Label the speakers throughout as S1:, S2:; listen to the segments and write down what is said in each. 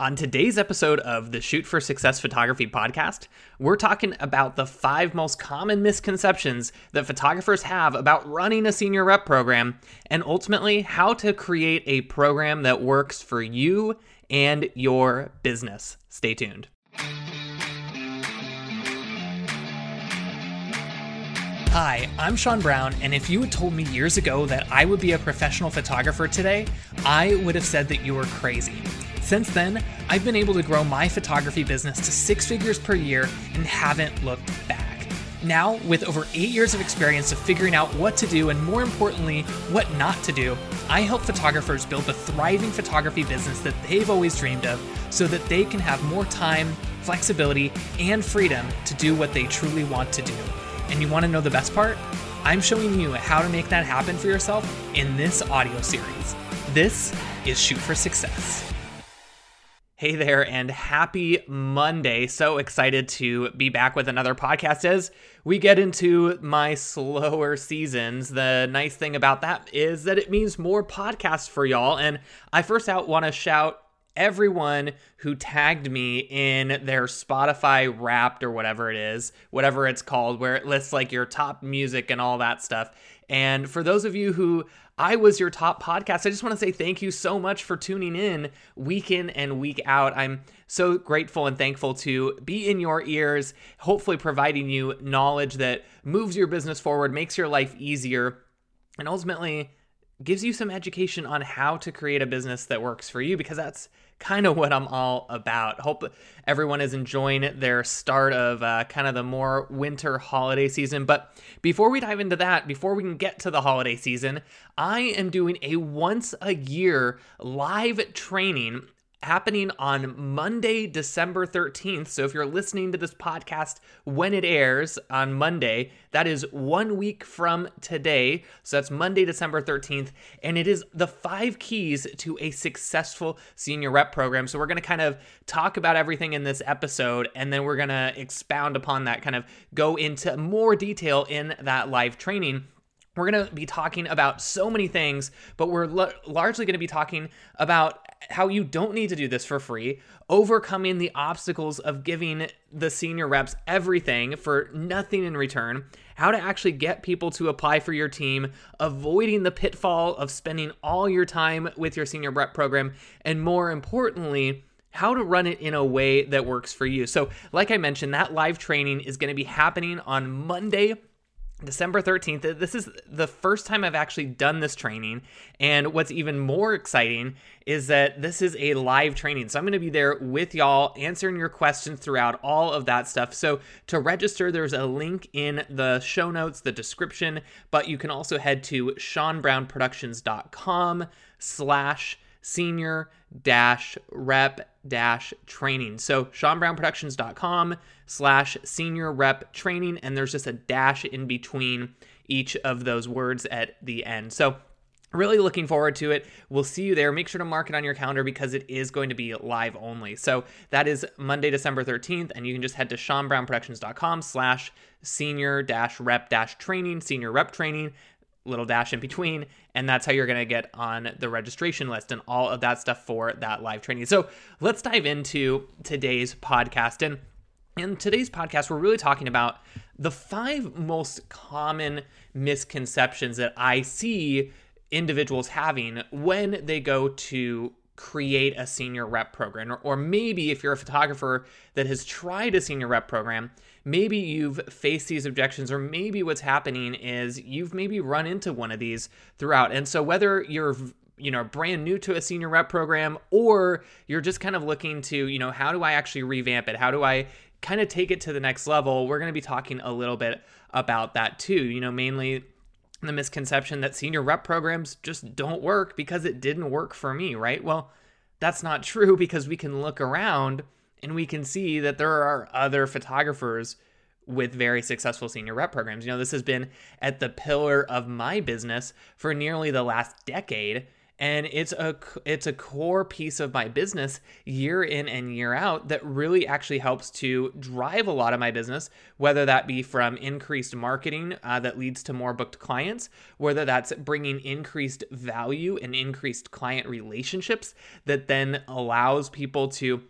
S1: On today's episode of the Shoot for Success Photography podcast, we're talking about the five most common misconceptions that photographers have about running a senior rep program and ultimately how to create a program that works for you and your business. Stay tuned. Hi, I'm Sean Brown, and if you had told me years ago that I would be a professional photographer today, I would have said that you were crazy. Since then, I've been able to grow my photography business to six figures per year and haven't looked back. Now, with over eight years of experience of figuring out what to do and more importantly, what not to do, I help photographers build the thriving photography business that they've always dreamed of so that they can have more time, flexibility, and freedom to do what they truly want to do. And you want to know the best part? I'm showing you how to make that happen for yourself in this audio series. This is Shoot for Success. Hey there, and happy Monday. So excited to be back with another podcast as we get into my slower seasons. The nice thing about that is that it means more podcasts for y'all. And I first out want to shout everyone who tagged me in their Spotify wrapped or whatever it is, whatever it's called, where it lists like your top music and all that stuff. And for those of you who I was your top podcast. I just want to say thank you so much for tuning in week in and week out. I'm so grateful and thankful to be in your ears, hopefully providing you knowledge that moves your business forward, makes your life easier, and ultimately gives you some education on how to create a business that works for you because that's kind of what I'm all about. Hope everyone is enjoying their start of uh, kind of the more winter holiday season. But before we dive into that, before we can get to the holiday season, I am doing a once a year live training happening on Monday, December 13th. So if you're listening to this podcast when it airs on Monday, that is one week from today. So that's Monday, December 13th. And it is the five keys to a successful senior rep program. So we're going to kind of talk about everything in this episode and then we're going to expound upon that, kind of go into more detail in that live training. We're going to be talking about so many things, but we're l- largely going to be talking about how you don't need to do this for free, overcoming the obstacles of giving the senior reps everything for nothing in return, how to actually get people to apply for your team, avoiding the pitfall of spending all your time with your senior rep program, and more importantly, how to run it in a way that works for you. So, like I mentioned, that live training is going to be happening on Monday, December 13th. This is the first time I've actually done this training. And what's even more exciting is that this is a live training. So I'm going to be there with y'all answering your questions throughout all of that stuff. So to register, there's a link in the show notes, the description, but you can also head to seanbrownproductions.com slash senior dash rep dash training. So seanbrownproductions.com slash senior rep training. And there's just a dash in between each of those words at the end. So Really looking forward to it. We'll see you there. Make sure to mark it on your calendar because it is going to be live only. So that is Monday, December 13th, and you can just head to seanbrownproductions.com slash senior dash rep dash training, senior rep training little dash in between and that's how you're going to get on the registration list and all of that stuff for that live training. So let's dive into today's podcast and in today's podcast we're really talking about the five most common misconceptions that i see individuals having when they go to create a senior rep program. Or, or maybe if you're a photographer that has tried a senior rep program maybe you've faced these objections, or maybe what's happening is you've maybe run into one of these throughout. And so whether you're you know brand new to a senior rep program or you're just kind of looking to you know how do i actually revamp it? How do i kind of take it to the next level? We're going to be talking a little bit about that too you know mainly the misconception that senior rep programs just don't work because it didn't work for me right well that's not true because we can look around and we can see that there are other photographers with very successful senior rep programs. You know, this has been at the pillar of my business for nearly the last decade. And it's a it's a core piece of my business year in and year out that really actually helps to drive a lot of my business whether that be from increased marketing uh, that leads to more booked clients whether that's bringing increased value and increased client relationships that then allows people to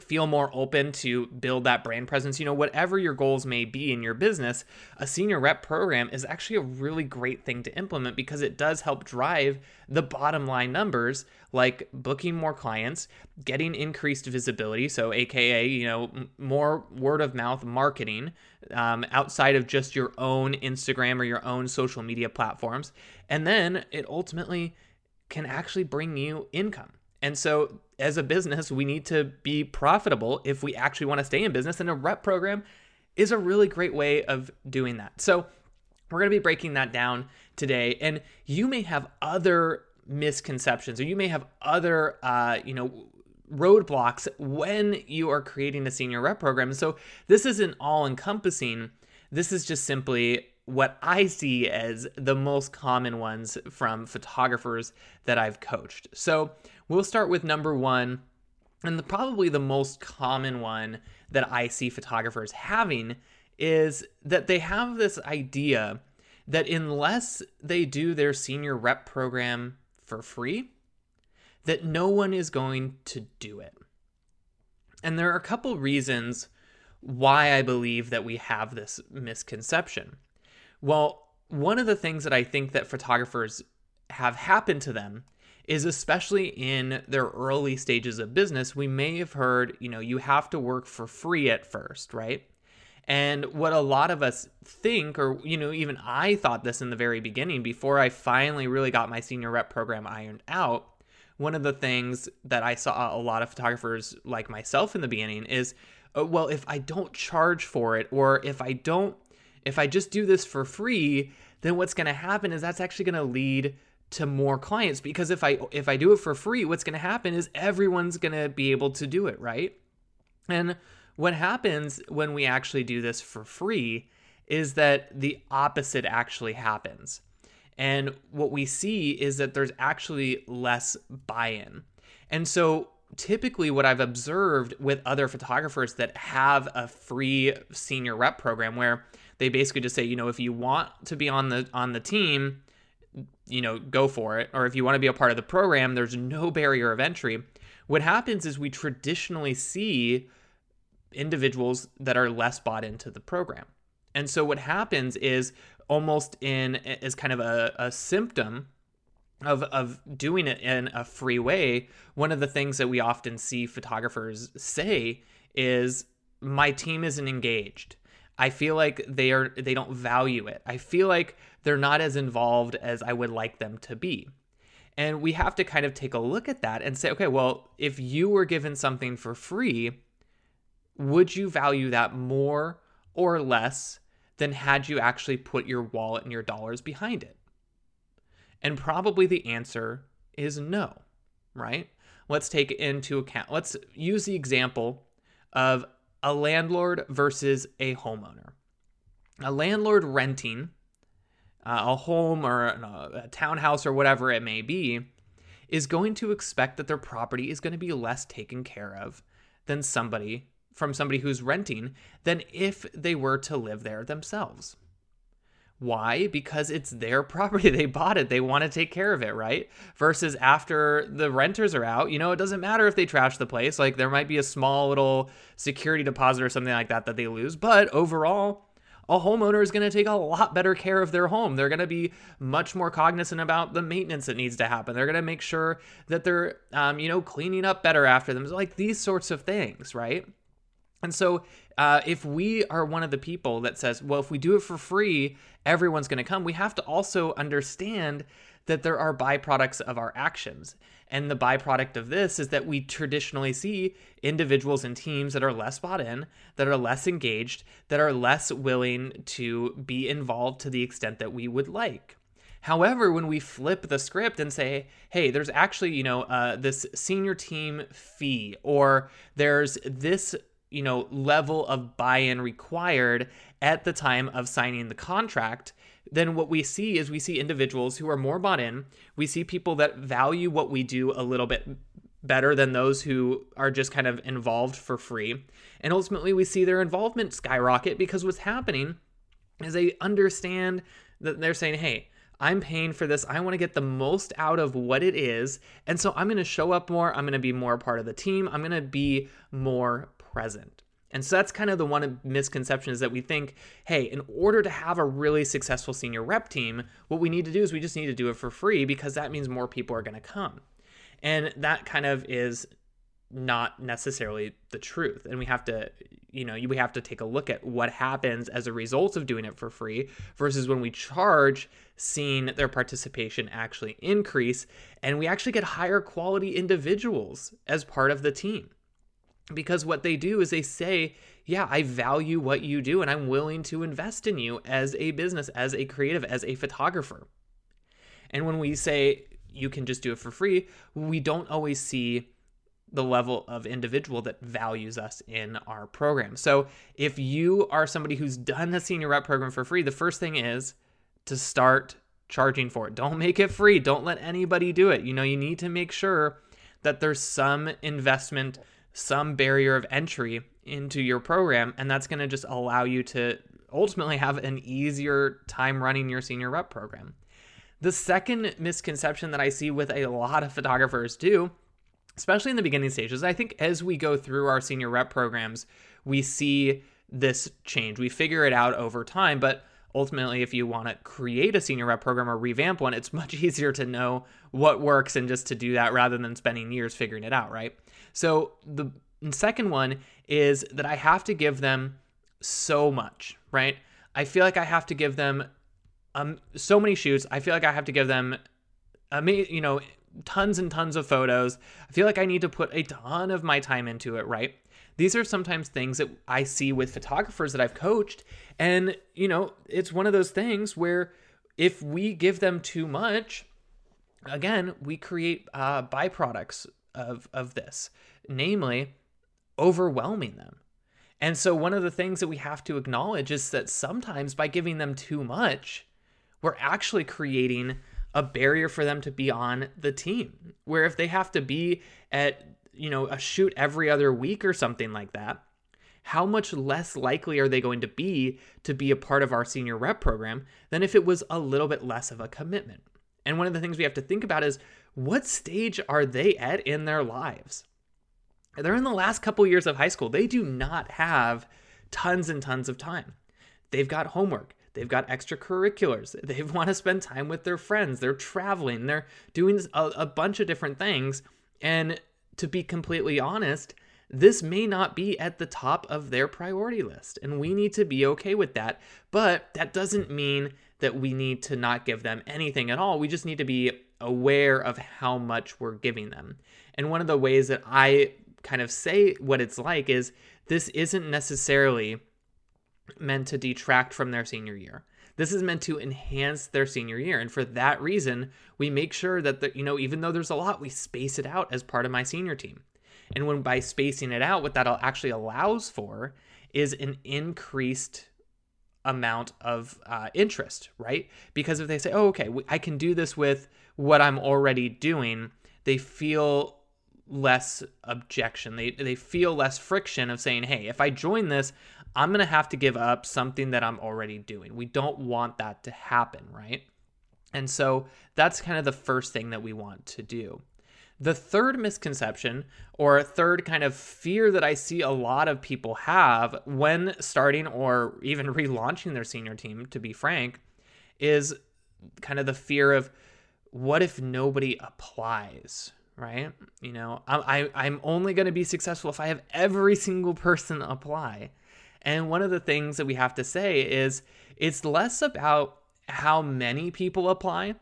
S1: feel more open to build that brand presence. You know, whatever your goals may be in your business, a senior rep program is actually a really great thing to implement because it does help drive the bottom line numbers like booking more clients, getting increased visibility. So, AKA, you know, more word of mouth marketing um, outside of just your own Instagram or your own social media platforms. And then it ultimately can actually bring you income. And so, as a business, we need to be profitable if we actually want to stay in business. And a rep program is a really great way of doing that. So, we're going to be breaking that down today. And you may have other misconceptions or you may have other, uh, you know, roadblocks when you are creating a senior rep program. So, this isn't all encompassing. This is just simply what I see as the most common ones from photographers that I've coached. So we'll start with number one, and the, probably the most common one that I see photographers having is that they have this idea that unless they do their senior rep program for free, that no one is going to do it. And there are a couple reasons why I believe that we have this misconception. Well, one of the things that I think that photographers have happened to them is especially in their early stages of business, we may have heard, you know, you have to work for free at first, right? And what a lot of us think, or, you know, even I thought this in the very beginning before I finally really got my senior rep program ironed out. One of the things that I saw a lot of photographers like myself in the beginning is, uh, well, if I don't charge for it, or if I don't if I just do this for free, then what's going to happen is that's actually going to lead to more clients because if I if I do it for free, what's going to happen is everyone's going to be able to do it, right? And what happens when we actually do this for free is that the opposite actually happens. And what we see is that there's actually less buy-in. And so typically what I've observed with other photographers that have a free senior rep program where they basically just say, you know, if you want to be on the on the team, you know, go for it. Or if you want to be a part of the program, there's no barrier of entry. What happens is we traditionally see individuals that are less bought into the program. And so what happens is almost in as kind of a, a symptom of of doing it in a free way, one of the things that we often see photographers say is my team isn't engaged. I feel like they are they don't value it. I feel like they're not as involved as I would like them to be. And we have to kind of take a look at that and say, okay, well, if you were given something for free, would you value that more or less than had you actually put your wallet and your dollars behind it? And probably the answer is no, right? Let's take into account, let's use the example of a landlord versus a homeowner. A landlord renting uh, a home or a townhouse or whatever it may be is going to expect that their property is going to be less taken care of than somebody from somebody who's renting than if they were to live there themselves. Why? Because it's their property. They bought it. They want to take care of it, right? Versus after the renters are out, you know, it doesn't matter if they trash the place. Like there might be a small little security deposit or something like that that they lose. But overall, a homeowner is going to take a lot better care of their home. They're going to be much more cognizant about the maintenance that needs to happen. They're going to make sure that they're, um, you know, cleaning up better after them. Like these sorts of things, right? And so, uh, if we are one of the people that says, well, if we do it for free, everyone's going to come, we have to also understand that there are byproducts of our actions. And the byproduct of this is that we traditionally see individuals and teams that are less bought in, that are less engaged, that are less willing to be involved to the extent that we would like. However, when we flip the script and say, hey, there's actually, you know, uh, this senior team fee, or there's this you know, level of buy-in required at the time of signing the contract, then what we see is we see individuals who are more bought in. We see people that value what we do a little bit better than those who are just kind of involved for free. And ultimately, we see their involvement skyrocket because what's happening is they understand that they're saying, hey, I'm paying for this. I want to get the most out of what it is. And so I'm going to show up more. I'm going to be more a part of the team. I'm going to be more present. And so that's kind of the one misconception is that we think, hey, in order to have a really successful senior rep team, what we need to do is we just need to do it for free because that means more people are going to come. And that kind of is not necessarily the truth. And we have to, you know, we have to take a look at what happens as a result of doing it for free versus when we charge, seeing their participation actually increase. And we actually get higher quality individuals as part of the team because what they do is they say, yeah, I value what you do and I'm willing to invest in you as a business, as a creative, as a photographer. And when we say you can just do it for free, we don't always see the level of individual that values us in our program. So if you are somebody who's done the senior rep program for free, the first thing is to start charging for it. Don't make it free. Don't let anybody do it. You know, you need to make sure that there's some investment some barrier of entry into your program, and that's going to just allow you to ultimately have an easier time running your senior rep program. The second misconception that I see with a lot of photographers do, especially in the beginning stages, I think as we go through our senior rep programs, we see this change. We figure it out over time, but ultimately, if you want to create a senior rep program or revamp one, it's much easier to know what works and just to do that rather than spending years figuring it out, right? So the second one is that I have to give them so much, right? I feel like I have to give them um, so many shoots. I feel like I have to give them, you know, tons and tons of photos. I feel like I need to put a ton of my time into it, right? These are sometimes things that I see with photographers that I've coached. And, you know, it's one of those things where if we give them too much, again, we create uh, byproducts of, of this, namely overwhelming them. And so, one of the things that we have to acknowledge is that sometimes by giving them too much, we're actually creating a barrier for them to be on the team. Where if they have to be at you know, a shoot every other week or something like that, how much less likely are they going to be to be a part of our senior rep program than if it was a little bit less of a commitment? And one of the things we have to think about is what stage are they at in their lives? They're in the last couple years of high school. They do not have tons and tons of time. They've got homework. They've got extracurriculars. They want to spend time with their friends. They're traveling. They're doing a, a bunch of different things. And to be completely honest, this may not be at the top of their priority list. And we need to be okay with that. But that doesn't mean that we need to not give them anything at all. We just need to be aware of how much we're giving them. And one of the ways that I kind of say what it's like is this isn't necessarily meant to detract from their senior year. This is meant to enhance their senior year. And for that reason, we make sure that, the, you know, even though there's a lot, we space it out as part of my senior team. And when by spacing it out, what that actually allows for is an increased amount of uh, interest, right? Because if they say, oh, okay, I can do this with what I'm already doing, they feel less objection. They, they feel less friction of saying, hey, if I join this, I'm going to have to give up something that I'm already doing. We don't want that to happen, right? And so that's kind of the first thing that we want to do. The third misconception, or third kind of fear that I see a lot of people have when starting or even relaunching their senior team, to be frank, is kind of the fear of what if nobody applies, right? You know, I, I, am only going to be successful if I have every single person apply. And one of the things that we have to say is it's less about how many people apply,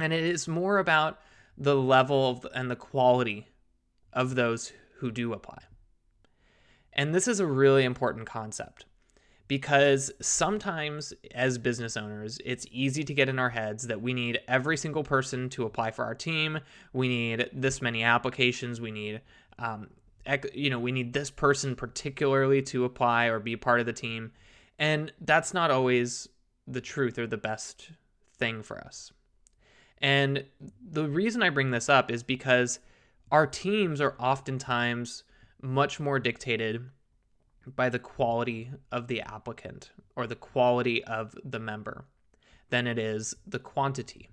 S1: and it is more about the level of, and the quality of those who do apply. And this is a really important concept because sometimes as business owners, it's easy to get in our heads that we need every single person to apply for our team. We need this many applications. We need um, you know, we need this person particularly to apply or be part of the team. And that's not always the truth or the best thing for us. And the reason I bring this up is because our teams are oftentimes much more dictated by the quality of the applicant or the quality of the member than it is the quantity.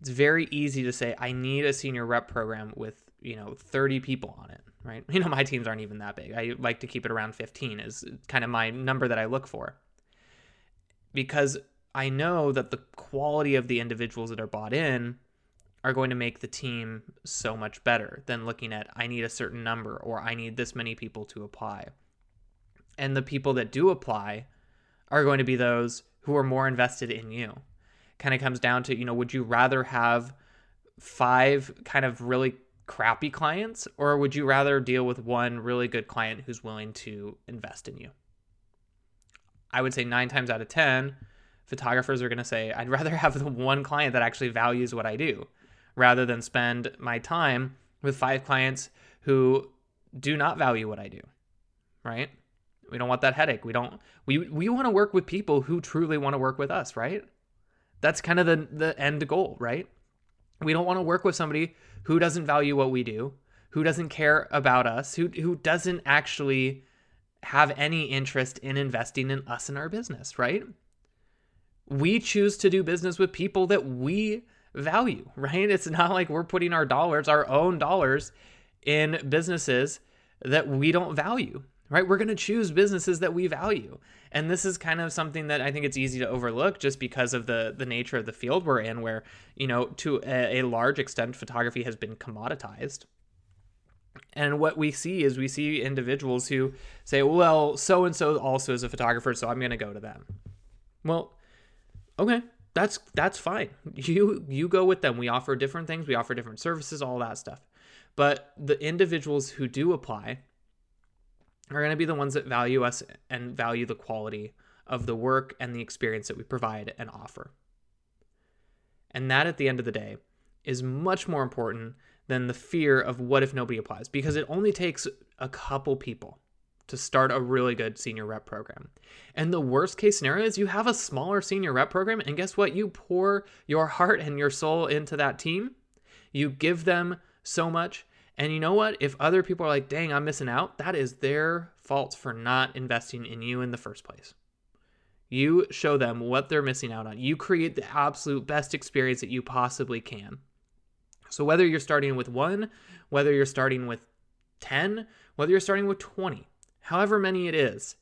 S1: It's very easy to say, I need a senior rep program with, you know, 30 people on it, right? You know, my teams aren't even that big. I like to keep it around 15 is kind of my number that I look for. Because I know that the quality of the individuals that are bought in are going to make the team so much better than looking at I need a certain number or I need this many people to apply. And the people that do apply are going to be those who are more invested in you. Kind of comes down to, you know, would you rather have five kind of really crappy clients or would you rather deal with one really good client who's willing to invest in you? I would say 9 times out of 10 photographers are going to say, I'd rather have the one client that actually values what I do rather than spend my time with five clients who do not value what I do. Right? We don't want that headache. We don't we we want to work with people who truly want to work with us, right? That's kind of the the end goal, right? We don't want to work with somebody who doesn't value what we do, who doesn't care about us, who who doesn't actually have any interest in investing in us and our business, right? we choose to do business with people that we value, right? It's not like we're putting our dollars, our own dollars, in businesses that we don't value, right? We're going to choose businesses that we value. And this is kind of something that I think it's easy to overlook just because of the the nature of the field we're in where, you know, to a, a large extent photography has been commoditized. And what we see is we see individuals who say, "Well, so and so also is a photographer, so I'm going to go to them." Well, okay that's that's fine you you go with them we offer different things we offer different services all that stuff but the individuals who do apply are going to be the ones that value us and value the quality of the work and the experience that we provide and offer and that at the end of the day is much more important than the fear of what if nobody applies because it only takes a couple people to start a really good senior rep program. And the worst case scenario is you have a smaller senior rep program, and guess what? You pour your heart and your soul into that team. You give them so much. And you know what? If other people are like, dang, I'm missing out, that is their fault for not investing in you in the first place. You show them what they're missing out on. You create the absolute best experience that you possibly can. So, whether you're starting with one, whether you're starting with 10, whether you're starting with 20, however many it is,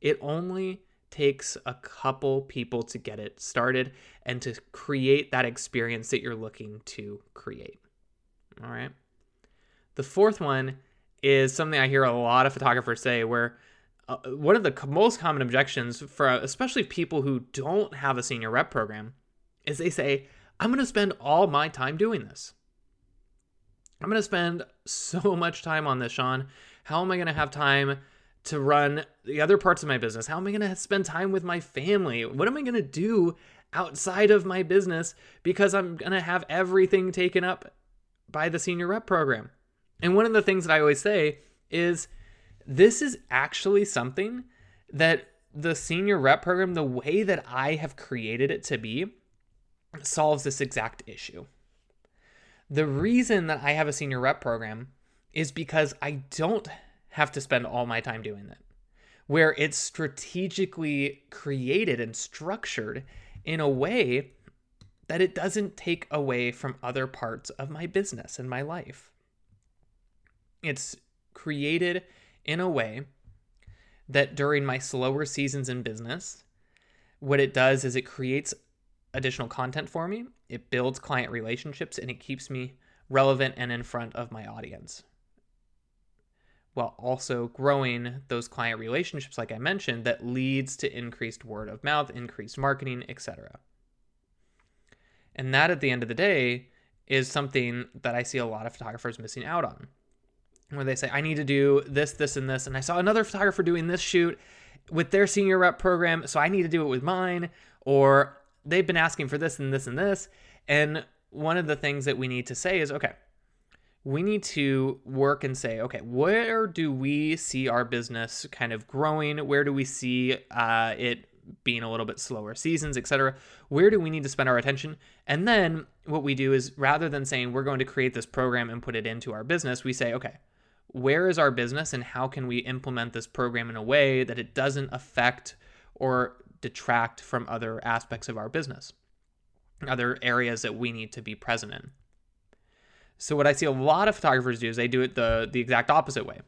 S1: it only takes a couple people to get it started and to create that experience that you're looking to create. All right. The fourth one is something I hear a lot of photographers say where uh, one of the most common objections for especially people who don't have a senior rep program is they say, I'm going to spend all my time doing this. I'm going to spend so much time on this, Sean. How am I going to have time to run the other parts of my business? How am I going to spend time with my family? What am I going to do outside of my business because I'm going to have everything taken up by the senior rep program? And one of the things that I always say is this is actually something that the senior rep program, the way that I have created it to be, solves this exact issue. The reason that I have a senior rep program is because I don't have to spend all my time doing that. Where it's strategically created and structured in a way that it doesn't take away from other parts of my business and my life. It's created in a way that during my slower seasons in business, what it does is it creates additional content for me, it builds client relationships, and it keeps me relevant and in front of my audience while also growing those client relationships like I mentioned that leads to increased word of mouth, increased marketing, etc. And that at the end of the day is something that I see a lot of photographers missing out on. Where they say, I need to do this, this, and this. And I saw another photographer doing this shoot with their senior rep program, so I need to do it with mine. Or they've been asking for this and this and this. And one of the things that we need to say is, okay, we need to work and say, okay, where do we see our business kind of growing? Where do we see uh, it being a little bit slower seasons, etc. Where do we need to spend our attention? And then what we do is rather than saying we're going to create this program and put it into our business, we say, okay, where is our business and how can we implement this program in a way that it doesn't affect or detract from other aspects of our business, other areas that we need to be present in. So what I see a lot of photographers do is they do it the the exact opposite way.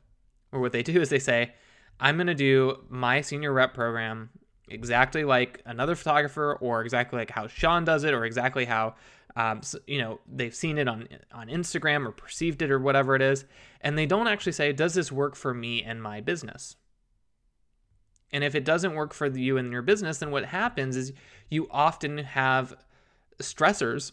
S1: Or what they do is they say, I'm going to do my senior rep program exactly like another photographer or exactly like how Sean does it or exactly how um, so, you know they've seen it on on Instagram or perceived it or whatever it is and they don't actually say does this work for me and my business? And if it doesn't work for you and your business then what happens is you often have stressors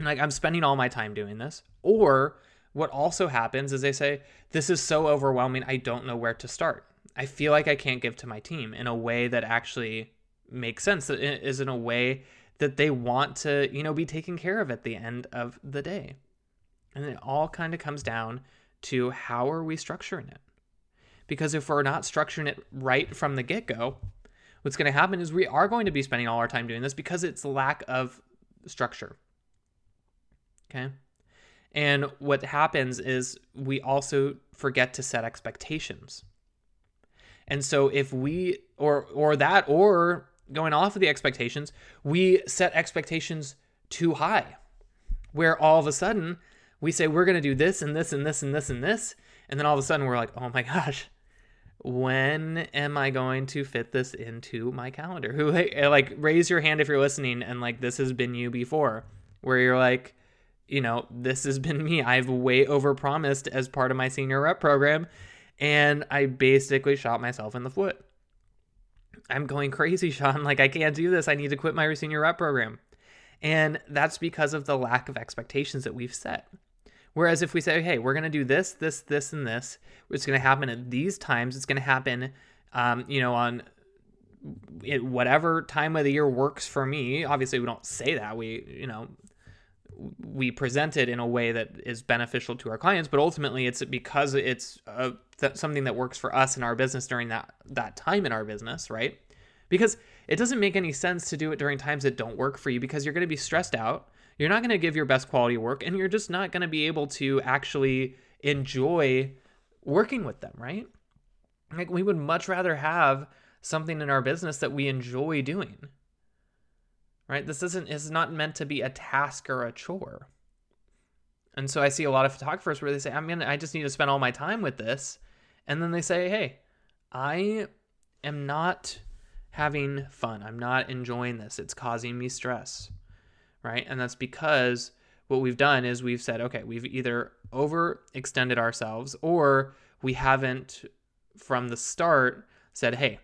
S1: like I'm spending all my time doing this. Or what also happens is they say this is so overwhelming I don't know where to start. I feel like I can't give to my team in a way that actually makes sense, that is in a way that they want to, you know, be taken care of at the end of the day. And it all kind of comes down to how are we structuring it? Because if we're not structuring it right from the get go, what's going to happen is we are going to be spending all our time doing this because it's lack of structure. Okay. And what happens is we also forget to set expectations. And so if we or or that or going off of the expectations, we set expectations too high. Where all of a sudden we say we're going to do this and this and this and this and this and then all of a sudden we're like, "Oh my gosh, when am I going to fit this into my calendar? Who eh, like raise your hand if you're listening and like this has been you before, where you're like, you know, this has been me. I've way overpromised as part of my senior rep program, and I basically shot myself in the foot. I'm going crazy, Sean. Like, I can't do this. I need to quit my senior rep program. And that's because of the lack of expectations that we've set. Whereas if we say, hey, we're going to do this, this, this, and this, it's going to happen at these times, it's going to happen, um, you know, on whatever time of the year works for me. Obviously, we don't say that. We, you know, we present it in a way that is beneficial to our clients, but ultimately it's because it's a, something that works for us in our business during that that time in our business, right? Because it doesn't make any sense to do it during times that don't work for you because you're going to be stressed out. You're not going to give your best quality work and you're just not going to be able to actually enjoy working with them, right? Like we would much rather have something in our business that we enjoy doing right? This isn't is not meant to be a task or a chore. And so I see a lot of photographers where they say, I'm gonna I just need to spend all my time with this. And then they say, Hey, I am not having fun. I'm not enjoying this. It's causing me stress. Right. And that's because what we've done is we've said, okay, we've either overextended ourselves or we haven't from the start said, hey,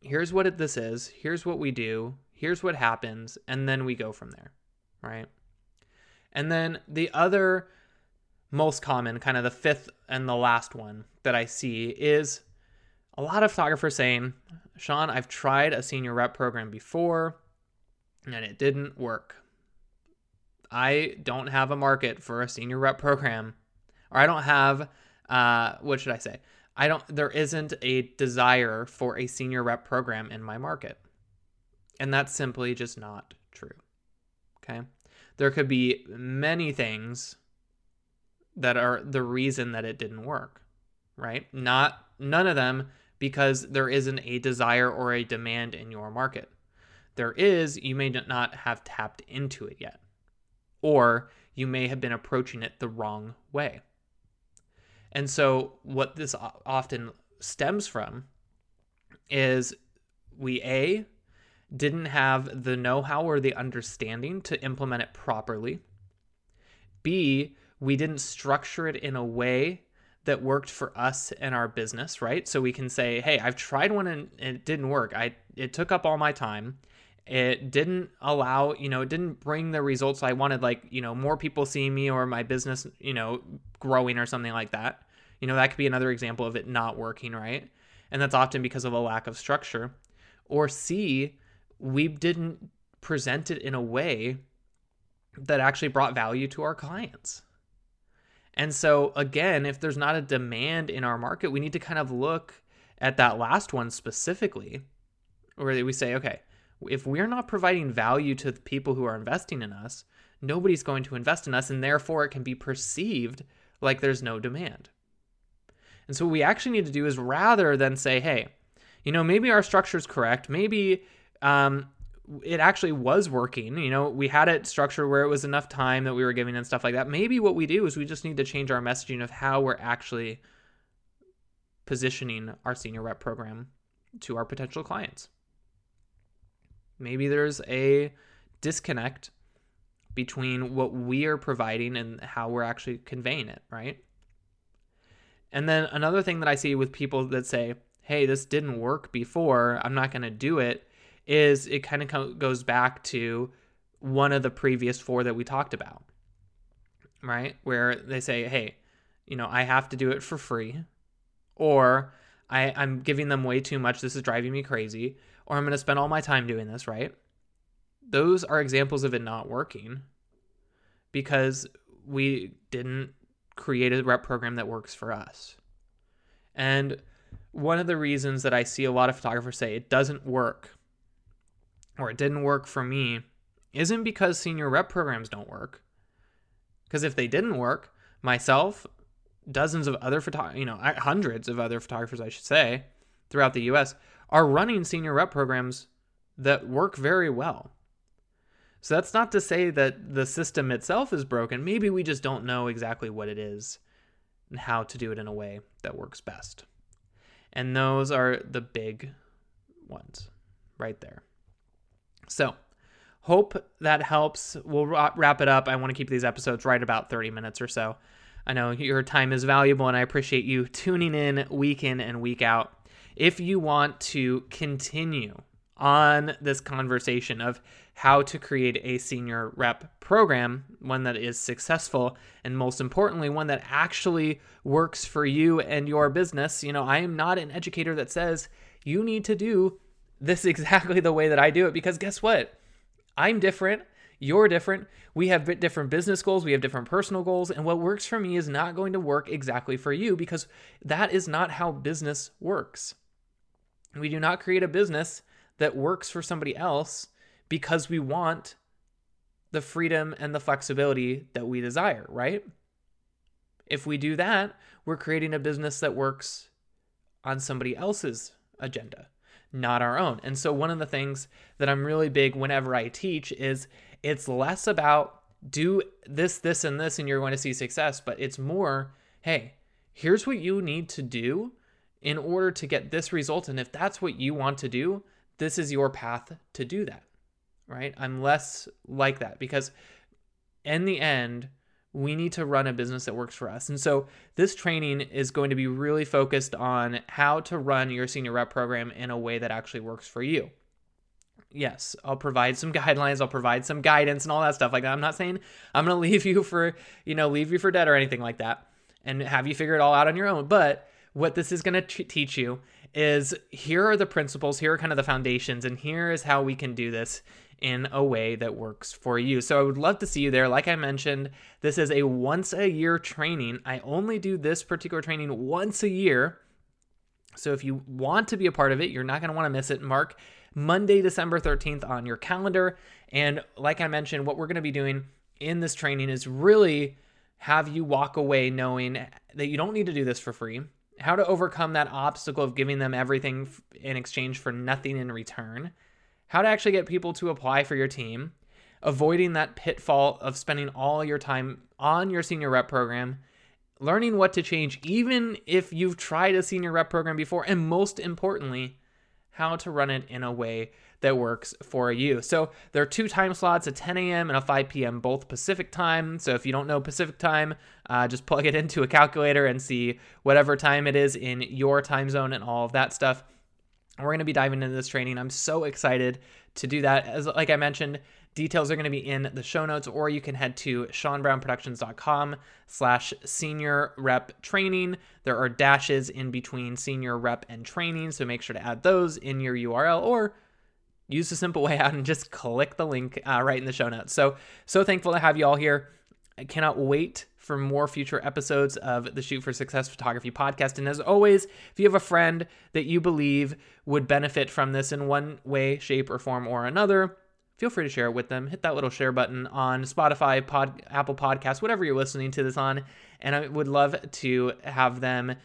S1: here's what it, this is. Here's what we do here's what happens, and then we go from there, right? And then the other most common, kind of the fifth and the last one that I see is a lot of photographers saying, Sean, I've tried a senior rep program before and it didn't work. I don't have a market for a senior rep program, or I don't have, uh, what should I say? I don't, there isn't a desire for a senior rep program in my market. And that's simply just not true. Okay. There could be many things that are the reason that it didn't work, right? Not none of them because there isn't a desire or a demand in your market. There is, you may not have tapped into it yet, or you may have been approaching it the wrong way. And so, what this often stems from is we A, didn't have the know how or the understanding to implement it properly. B, we didn't structure it in a way that worked for us and our business, right? So we can say, "Hey, I've tried one and it didn't work. I it took up all my time. It didn't allow, you know, it didn't bring the results I wanted like, you know, more people seeing me or my business, you know, growing or something like that." You know, that could be another example of it not working, right? And that's often because of a lack of structure. Or C, we didn't present it in a way that actually brought value to our clients. And so, again, if there's not a demand in our market, we need to kind of look at that last one specifically, where we say, okay, if we're not providing value to the people who are investing in us, nobody's going to invest in us, and therefore it can be perceived like there's no demand. And so, what we actually need to do is rather than say, hey, you know, maybe our structure is correct, maybe um, it actually was working. You know, we had it structured where it was enough time that we were giving and stuff like that. Maybe what we do is we just need to change our messaging of how we're actually positioning our senior rep program to our potential clients. Maybe there's a disconnect between what we are providing and how we're actually conveying it, right? And then another thing that I see with people that say, hey, this didn't work before, I'm not going to do it, is it kind of goes back to one of the previous four that we talked about, right? Where they say, hey, you know, I have to do it for free, or I, I'm giving them way too much. This is driving me crazy, or I'm going to spend all my time doing this, right? Those are examples of it not working because we didn't create a rep program that works for us. And one of the reasons that I see a lot of photographers say it doesn't work or it didn't work for me isn't because senior rep programs don't work. Because if they didn't work, myself, dozens of other photo, you know, hundreds of other photographers, I should say, throughout the U.S. are running senior rep programs that work very well. So that's not to say that the system itself is broken. Maybe we just don't know exactly what it is and how to do it in a way that works best. And those are the big ones right there. So, hope that helps. We'll wrap it up. I want to keep these episodes right about 30 minutes or so. I know your time is valuable and I appreciate you tuning in week in and week out. If you want to continue on this conversation of how to create a senior rep program, one that is successful, and most importantly, one that actually works for you and your business. You know, I am not an educator that says you need to do this is exactly the way that I do it because guess what? I'm different. You're different. We have different business goals. We have different personal goals. And what works for me is not going to work exactly for you because that is not how business works. We do not create a business that works for somebody else because we want the freedom and the flexibility that we desire, right? If we do that, we're creating a business that works on somebody else's agenda not our own. And so, one of the things that I'm really big whenever I teach is it's less about do this, this, and this, and you're going to see success, but it's more, hey, here's what you need to do in order to get this result. And if that's what you want to do, this is your path to do that, right? I'm less like that because in the end, we need to run a business that works for us. And so this training is going to be really focused on how to run your senior rep program in a way that actually works for you. Yes, I'll provide some guidelines, I'll provide some guidance and all that stuff like that. I'm not saying I'm going to leave you for, you know, leave you for dead or anything like that and have you figure it all out on your own. But what this is going to t- teach you is here are the principles, here are kind of the foundations, and here is how we can do this in a way that works for you. So I would love to see you there. Like I mentioned, this is a once a year training. I only do this particular training once a year. So if you want to be a part of it, you're not going to want to miss it. Mark Monday, December 13th on your calendar. And like I mentioned, what we're going to be doing in this training is really have you walk away knowing that you don't need to do this for free, how to overcome that obstacle of giving them everything in exchange for nothing in return, how to actually get people to apply for your team, avoiding that pitfall of spending all your time on your senior rep program, learning what to change, even if you've tried a senior rep program before, and most importantly, how to run it in a way that works for you. So there are two time slots, a 10 a.m. and a 5 p.m., both Pacific time. So if you don't know Pacific time, uh, just plug it into a calculator and see whatever time it is in your time zone and all of that stuff. We're going to be diving into this training. I'm so excited to do that. As like I mentioned, details are going to be in the show notes, or you can head to seanbrownproductions.com slash senior rep training. There are dashes in between senior rep and training, so make sure to add those in your URL or use the simple way out and just click the link uh, right in the show notes. So, so thankful to have you all here. I cannot wait for more future episodes of the Shoot for Success Photography podcast. And as always, if you have a friend that you believe would benefit from this in one way, shape, or form or another, feel free to share it with them. Hit that little share button on Spotify, Pod, Apple Podcasts, whatever you're listening to this on. And I would love to have them,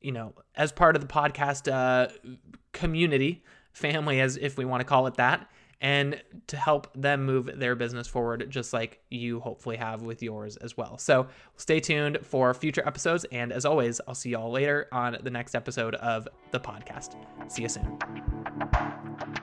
S1: you know, as part of the podcast uh, community, family, as if we want to call it that and to help them move their business forward, just like you hopefully have with yours as well. So stay tuned for future episodes. And as always, I'll see y'all later on the next episode of the podcast. See you soon.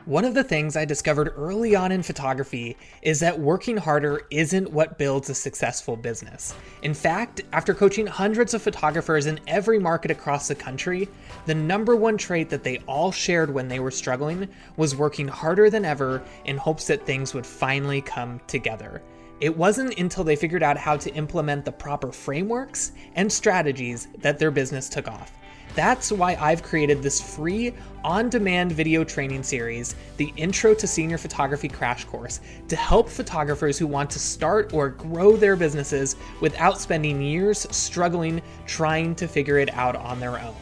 S1: One of the things I discovered early on in photography is that working harder isn't what builds a successful business. In fact, after coaching hundreds of photographers in every market across the country, the number one trait that they all shared when they were struggling was working harder than ever in hopes that things would finally come together. It wasn't until they figured out how to implement the proper frameworks and strategies that their business took off. That's why I've created this free on demand video training series, the Intro to Senior Photography Crash Course, to help photographers who want to start or grow their businesses without spending years struggling trying to figure it out on their own.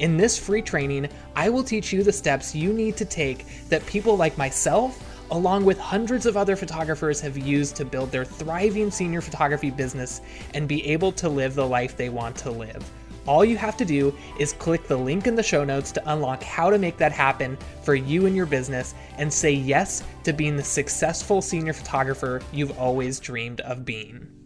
S1: In this free training, I will teach you the steps you need to take that people like myself along with hundreds of other photographers, have used to build their thriving senior photography business and be able to live the life they want to live. All you have to do is click the link in the show notes to unlock how to make that happen for you and your business and say yes to being the successful senior photographer you've always dreamed of being.